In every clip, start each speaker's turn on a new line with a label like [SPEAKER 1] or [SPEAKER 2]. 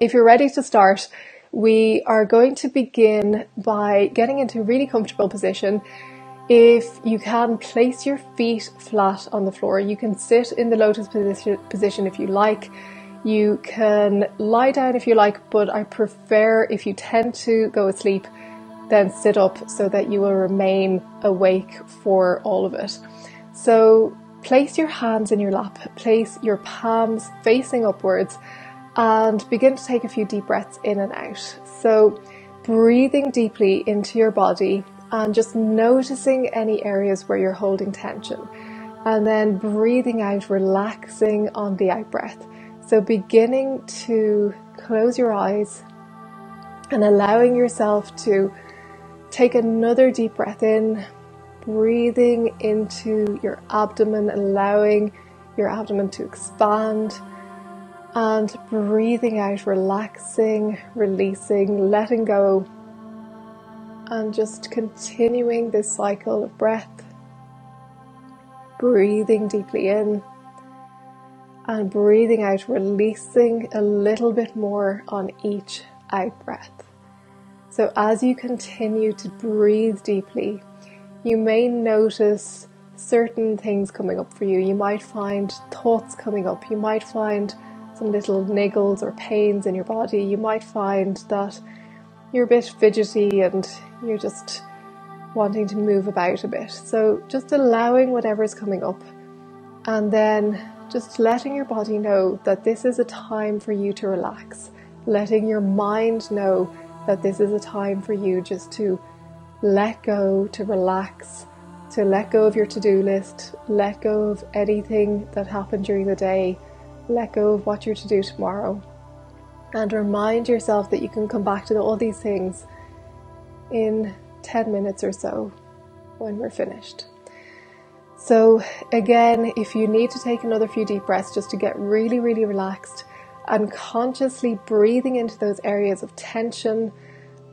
[SPEAKER 1] if you're ready to start, we are going to begin by getting into a really comfortable position. If you can place your feet flat on the floor, you can sit in the lotus position, if you like. You can lie down if you like, but I prefer if you tend to go asleep, then sit up so that you will remain awake for all of it. So place your hands in your lap, place your palms facing upwards and begin to take a few deep breaths in and out. So, breathing deeply into your body and just noticing any areas where you're holding tension. And then breathing out, relaxing on the out breath. So, beginning to close your eyes and allowing yourself to take another deep breath in, breathing into your abdomen, allowing your abdomen to expand and breathing out, relaxing, releasing, letting go, and just continuing this cycle of breath. Breathing deeply in and breathing out, releasing a little bit more on each out breath. So, as you continue to breathe deeply, you may notice certain things coming up for you. You might find thoughts coming up. You might find some little niggles or pains in your body, you might find that you're a bit fidgety and you're just wanting to move about a bit. So just allowing whatever is coming up and then just letting your body know that this is a time for you to relax, letting your mind know that this is a time for you just to let go, to relax, to let go of your to do list, let go of anything that happened during the day let go of what you're to do tomorrow and remind yourself that you can come back to all these things in 10 minutes or so when we're finished. So, again, if you need to take another few deep breaths just to get really, really relaxed and consciously breathing into those areas of tension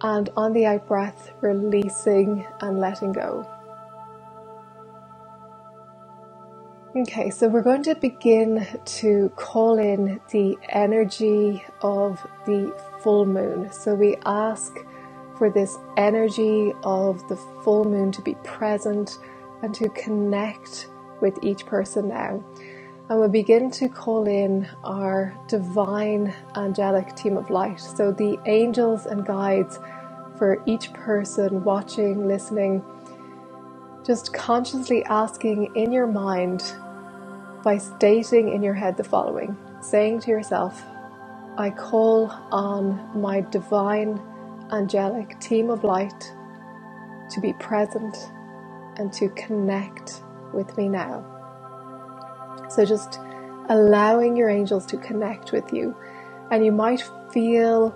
[SPEAKER 1] and on the out breath, releasing and letting go. Okay, so we're going to begin to call in the energy of the full moon. So we ask for this energy of the full moon to be present and to connect with each person now. And we'll begin to call in our divine angelic team of light. So the angels and guides for each person watching, listening, just consciously asking in your mind by stating in your head the following saying to yourself, I call on my divine angelic team of light to be present and to connect with me now. So just allowing your angels to connect with you, and you might feel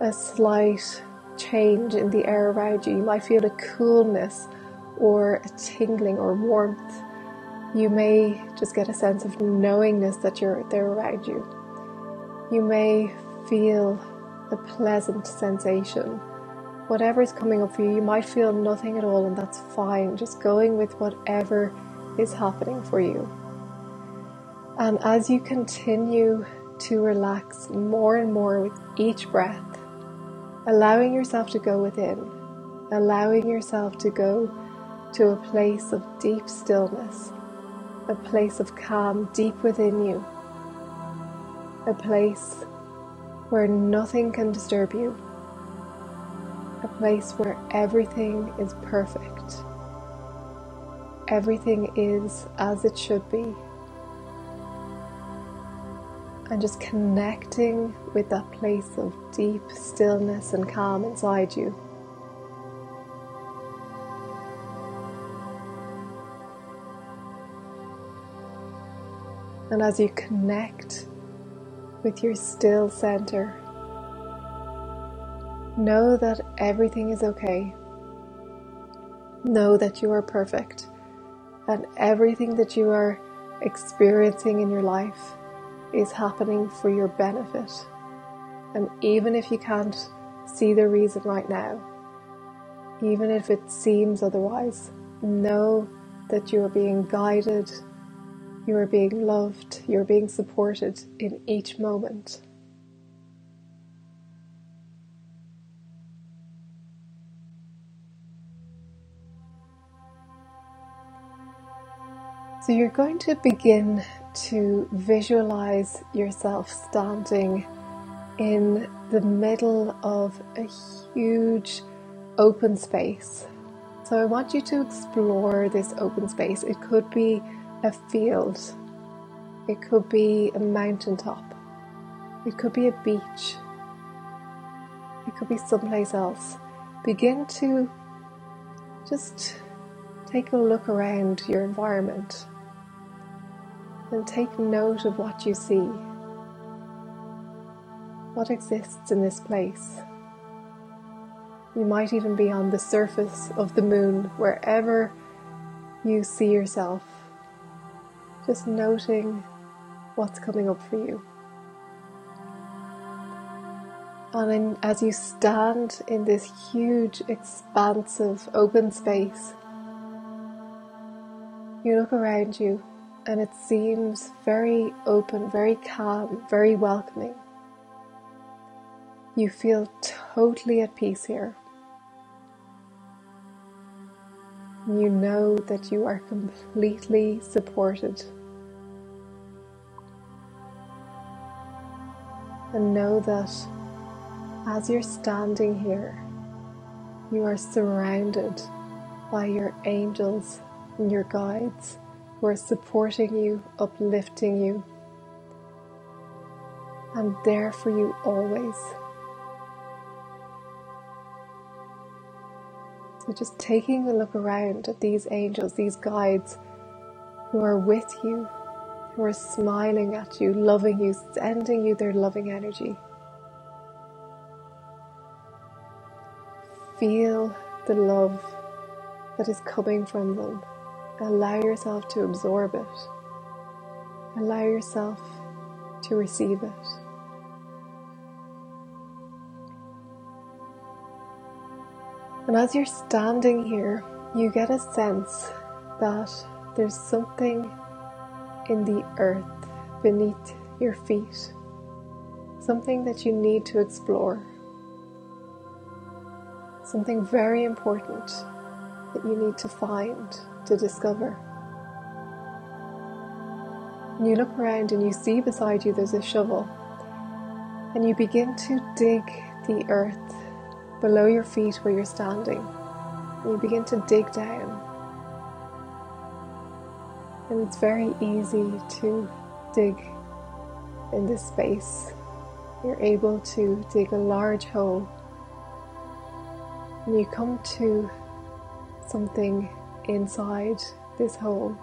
[SPEAKER 1] a slight change in the air around you. You might feel a coolness or a tingling or warmth you may just get a sense of knowingness that you're there around you. You may feel a pleasant sensation. Whatever is coming up for you, you might feel nothing at all, and that's fine. Just going with whatever is happening for you. And as you continue to relax more and more with each breath, allowing yourself to go within, allowing yourself to go to a place of deep stillness a place of calm deep within you, a place where nothing can disturb you, a place where everything is perfect, everything is as it should be. And just connecting with that place of deep stillness and calm inside you. And as you connect with your still center, know that everything is okay. Know that you are perfect and everything that you are experiencing in your life is happening for your benefit. And even if you can't see the reason right now, even if it seems otherwise, know that you are being guided you are being loved, you're being supported in each moment. So you're going to begin to visualize yourself standing in the middle of a huge open space. So I want you to explore this open space. It could be a field, it could be a mountaintop, it could be a beach, it could be someplace else. Begin to just take a look around your environment and take note of what you see. What exists in this place? You might even be on the surface of the moon, wherever you see yourself, just noting what's coming up for you. And then, as you stand in this huge, expansive, open space, you look around you and it seems very open, very calm, very welcoming. You feel totally at peace here. You know that you are completely supported. And know that as you're standing here, you are surrounded by your angels and your guides who are supporting you, uplifting you, and there for you always. So, just taking a look around at these angels, these guides who are with you, who are smiling at you, loving you, sending you their loving energy. Feel the love that is coming from them. Allow yourself to absorb it. Allow yourself to receive it. And as you're standing here, you get a sense that there's something in the earth beneath your feet, something that you need to explore, something very important that you need to find, to discover. And you look around and you see beside you there's a shovel, and you begin to dig the earth below your feet where you're standing. And you begin to dig down. And it's very easy to dig in this space. You're able to dig a large hole. And you come to something inside this hole.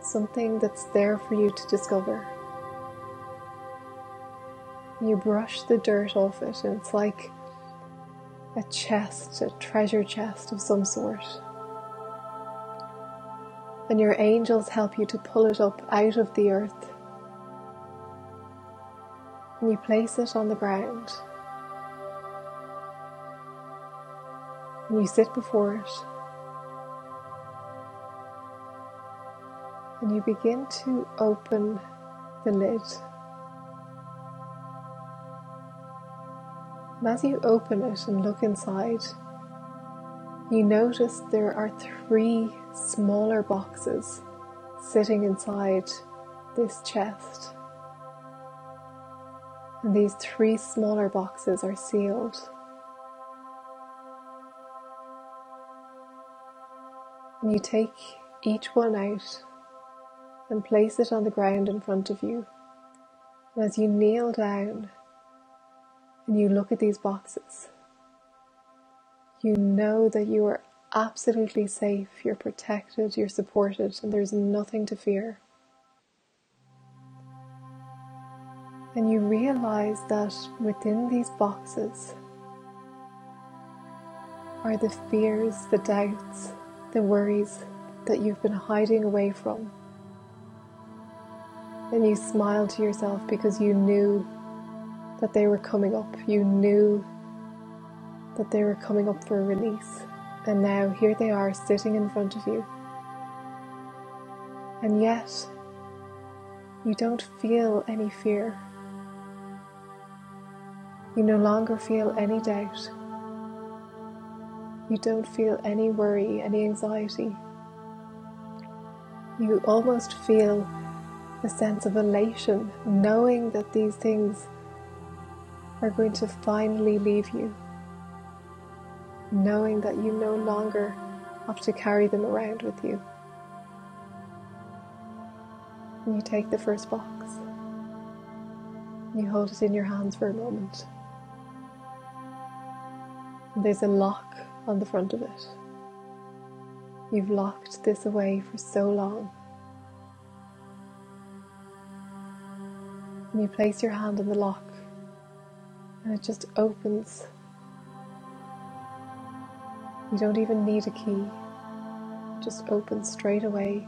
[SPEAKER 1] Something that's there for you to discover. You brush the dirt off it, and it's like a chest, a treasure chest of some sort. And your angels help you to pull it up out of the earth. And you place it on the ground. And you sit before it. And you begin to open the lid. And as you open it and look inside, you notice there are three smaller boxes sitting inside this chest. And these three smaller boxes are sealed. And you take each one out and place it on the ground in front of you. And as you kneel down, and you look at these boxes, you know that you are absolutely safe, you're protected, you're supported, and there's nothing to fear. And you realize that within these boxes are the fears, the doubts, the worries that you've been hiding away from. And you smile to yourself because you knew that they were coming up. You knew that they were coming up for release. And now here they are sitting in front of you. And yet, you don't feel any fear. You no longer feel any doubt. You don't feel any worry, any anxiety. You almost feel a sense of elation knowing that these things are going to finally leave you, knowing that you no longer have to carry them around with you. And you take the first box, you hold it in your hands for a moment. There's a lock on the front of it. You've locked this away for so long. And you place your hand on the lock and it just opens. You don't even need a key, just opens straight away.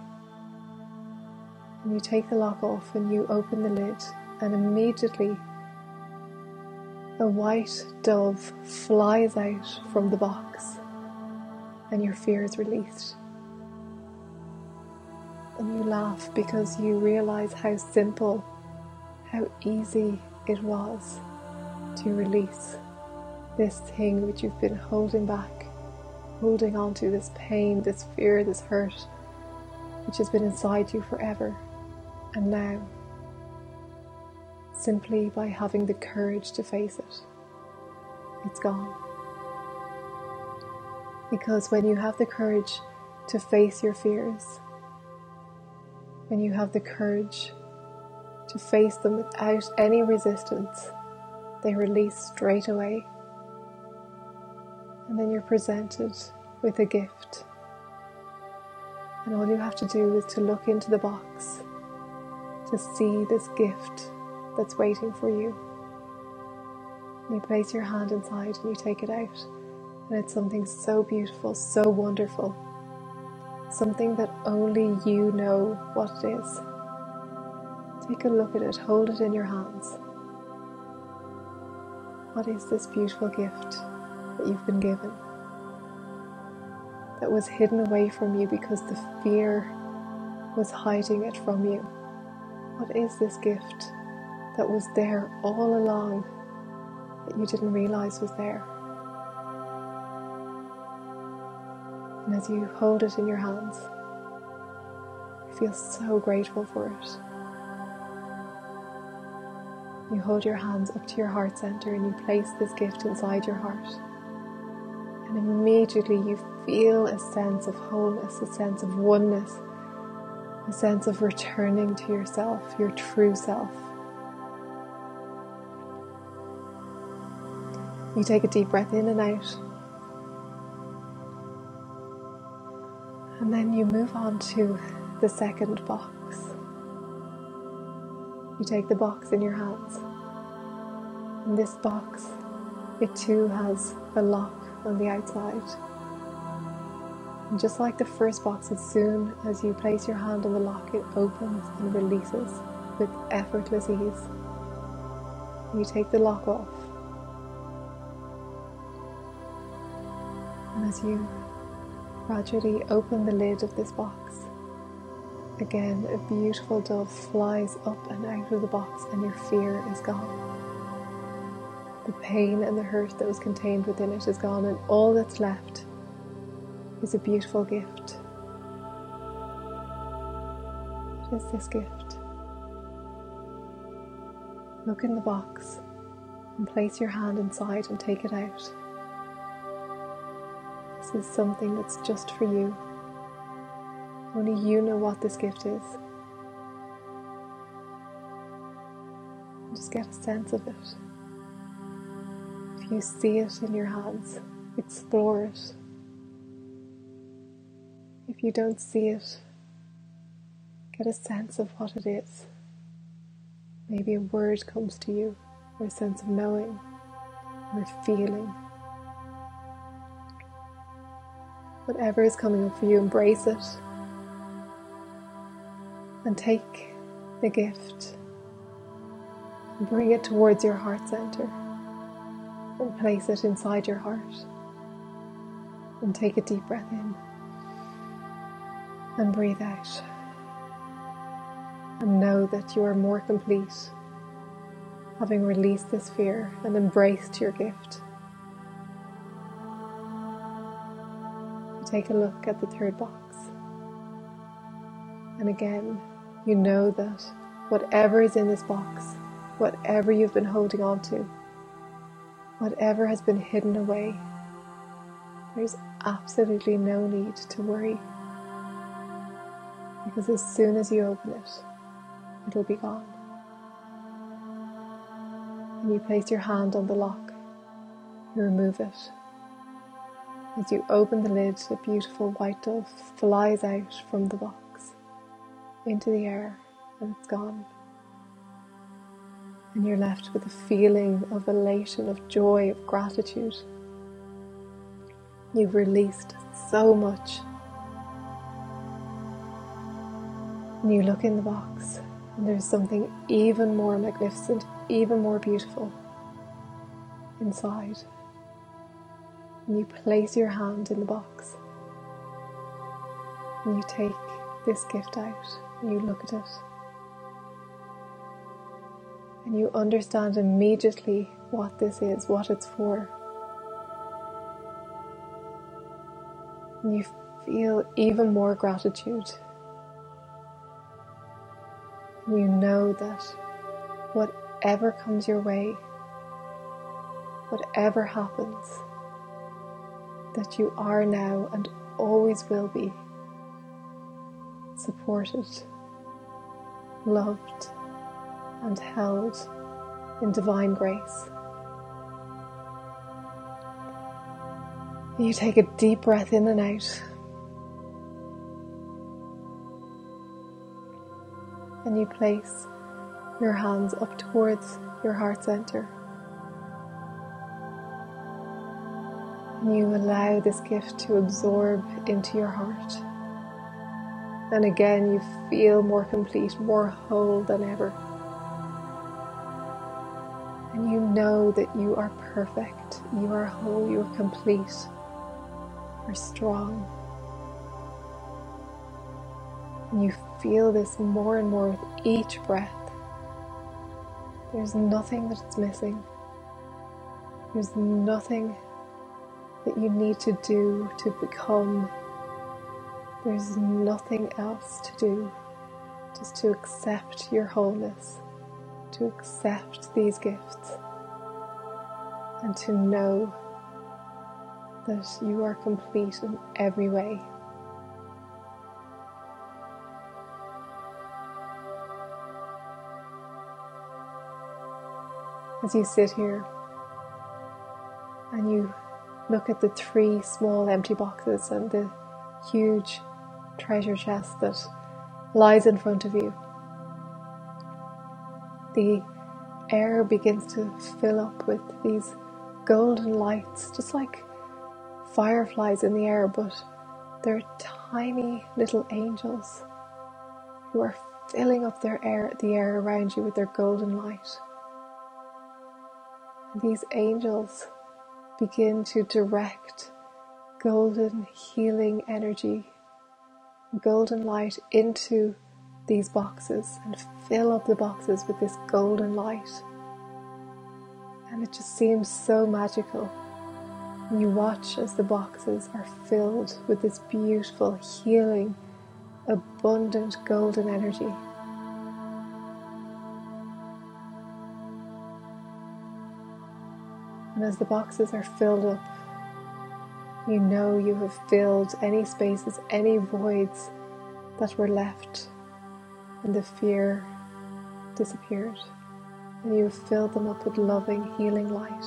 [SPEAKER 1] And you take the lock off and you open the lid, and immediately a white dove flies out from the box, and your fear is released. And you laugh because you realize how simple, how easy it was to release this thing which you've been holding back, holding on to this pain, this fear, this hurt, which has been inside you forever. And now, simply by having the courage to face it, it's gone. Because when you have the courage to face your fears, when you have the courage to face them without any resistance, they release straight away. And then you're presented with a gift. And all you have to do is to look into the box to see this gift that's waiting for you. And you place your hand inside and you take it out. And it's something so beautiful, so wonderful. Something that only you know what it is. Take a look at it, hold it in your hands. What is this beautiful gift that you've been given? That was hidden away from you because the fear was hiding it from you. What is this gift that was there all along that you didn't realize was there? And as you hold it in your hands, you feel so grateful for it. You hold your hands up to your heart center and you place this gift inside your heart. And immediately you feel a sense of wholeness, a sense of oneness, a sense of returning to yourself, your true self. You take a deep breath in and out. And then you move on to the second box. You take the box in your hands. And this box, it too has a lock on the outside. And just like the first box, as soon as you place your hand on the lock, it opens and releases with effortless ease. You take the lock off. And as you gradually open the lid of this box, Again, a beautiful dove flies up and out of the box, and your fear is gone. The pain and the hurt that was contained within it is gone, and all that's left is a beautiful gift. Is this gift? Look in the box and place your hand inside and take it out. This is something that's just for you. Only you know what this gift is. Just get a sense of it. You see it in your hands, explore it. If you don't see it, get a sense of what it is. Maybe a word comes to you, or a sense of knowing, or a feeling. Whatever is coming up for you, embrace it and take the gift and bring it towards your heart center place it inside your heart. And take a deep breath in and breathe out. And know that you are more complete having released this fear and embraced your gift. Take a look at the third box And again, you know that whatever is in this box, whatever you've been holding on to, whatever has been hidden away, there's absolutely no need to worry. Because as soon as you open it, it'll be gone. And you place your hand on the lock, you remove it. As you open the lid, a beautiful white dove flies out from the box into the air and it's gone. And you're left with a feeling of elation, of joy, of gratitude. You've released so much. And you look in the box, and there's something even more magnificent, even more beautiful inside. And you place your hand in the box. And you take this gift out, and you look at it. And you understand immediately what this is, what it's for. And you feel even more gratitude you know that whatever comes your way, whatever happens, that you are now and always will be supported, loved, and held in divine grace. You take a deep breath in and out. and you place your hands up towards your heart center. And you allow this gift to absorb into your heart. And again, you feel more complete, more whole than ever. Know that you are perfect, you are whole, you are complete, you are strong. And you feel this more and more with each breath. There's nothing that's missing. There's nothing that you need to do to become. There's nothing else to do. Just to accept your wholeness, to accept these gifts, and to know that you are complete in every way. as you sit here and you look at the three small empty boxes and the huge treasure chest that lies in front of you. The air begins to fill up with these golden lights, just like fireflies in the air, but they're tiny little angels who are filling up their air, the air around you with their golden light And these angels begin to direct golden healing energy, golden light into these boxes and fill up the boxes with this golden light. And it just seems so magical. You watch as the boxes are filled with this beautiful, healing, abundant golden energy. And as the boxes are filled up, you know you have filled any spaces, any voids that were left, and the fear disappeared. And you filled them up with loving, healing light.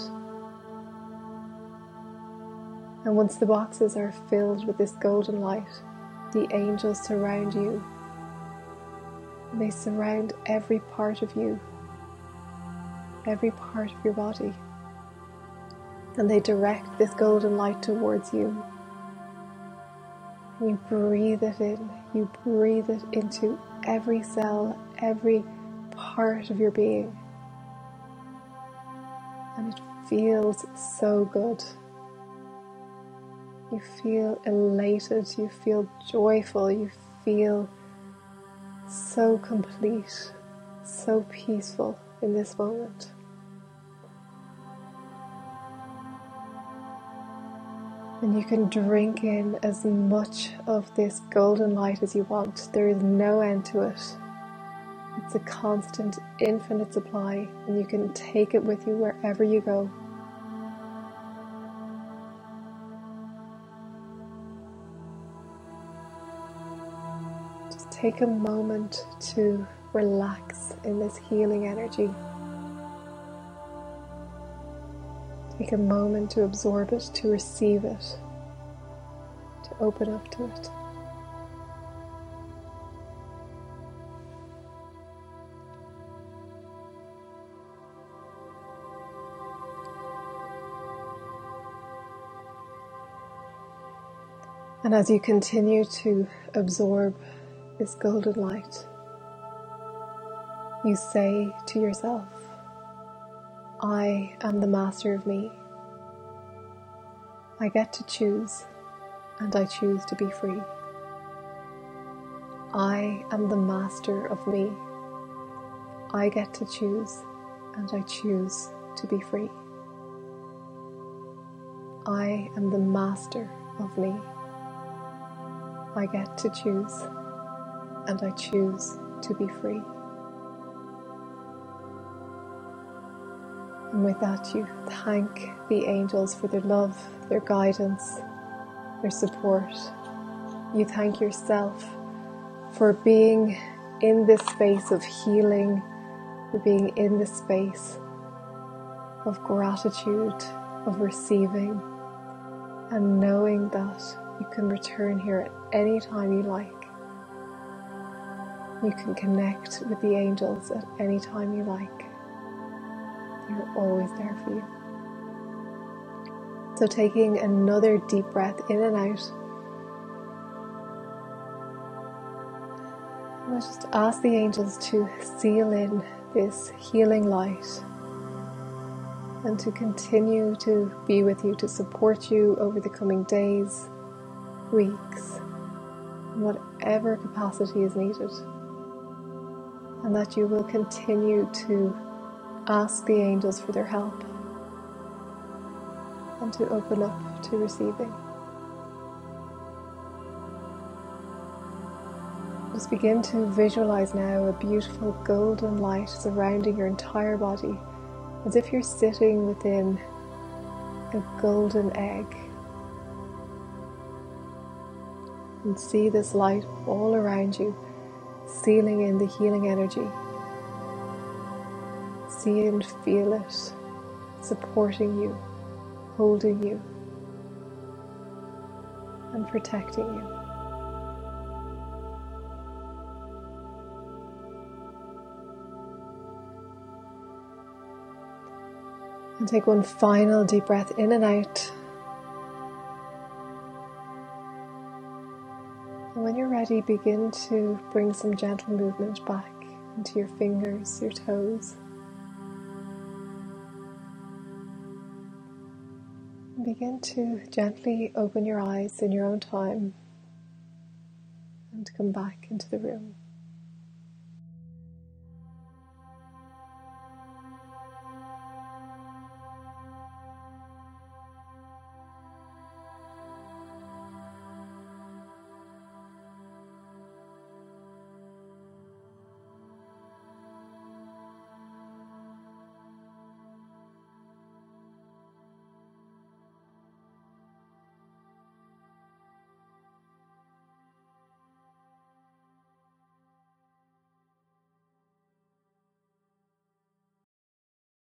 [SPEAKER 1] And once the boxes are filled with this golden light, the angels surround you. They surround every part of you, every part of your body and they direct this golden light towards you. You breathe it in, you breathe it into every cell, every part of your being. And it feels so good. You feel elated, you feel joyful, you feel so complete, so peaceful in this moment. And you can drink in as much of this golden light as you want. There is no end to it. It's a constant, infinite supply, and you can take it with you wherever you go. Just take a moment to relax in this healing energy. Take a moment to absorb it, to receive it, to open up to it. And as you continue to absorb this golden light, you say to yourself, I am the master of me. I get to choose, and I choose to be free. I am the master of me. I get to choose, and I choose to be free. I am the master of me. I get to choose, and I choose to be free. And with that, you thank the angels for their love, their guidance, their support. You thank yourself for being in this space of healing, for being in this space of gratitude, of receiving, and knowing that you can return here at any time you like. You can connect with the angels at any time you like. They're always there for you. So, taking another deep breath in and out. Let's just ask the angels to seal in this healing light and to continue to be with you, to support you over the coming days, weeks, whatever capacity is needed. And that you will continue to ask the angels for their help and to open up to receiving. Just begin to visualize now a beautiful golden light surrounding your entire body as if you're sitting within a golden egg. And see this light all around you, sealing in the healing energy see and feel it supporting you, holding you, and protecting you. And take one final deep breath in and out. And when you're ready, begin to bring some gentle movement back into your fingers, your toes. Begin to gently open your eyes in your own time and come back into the room.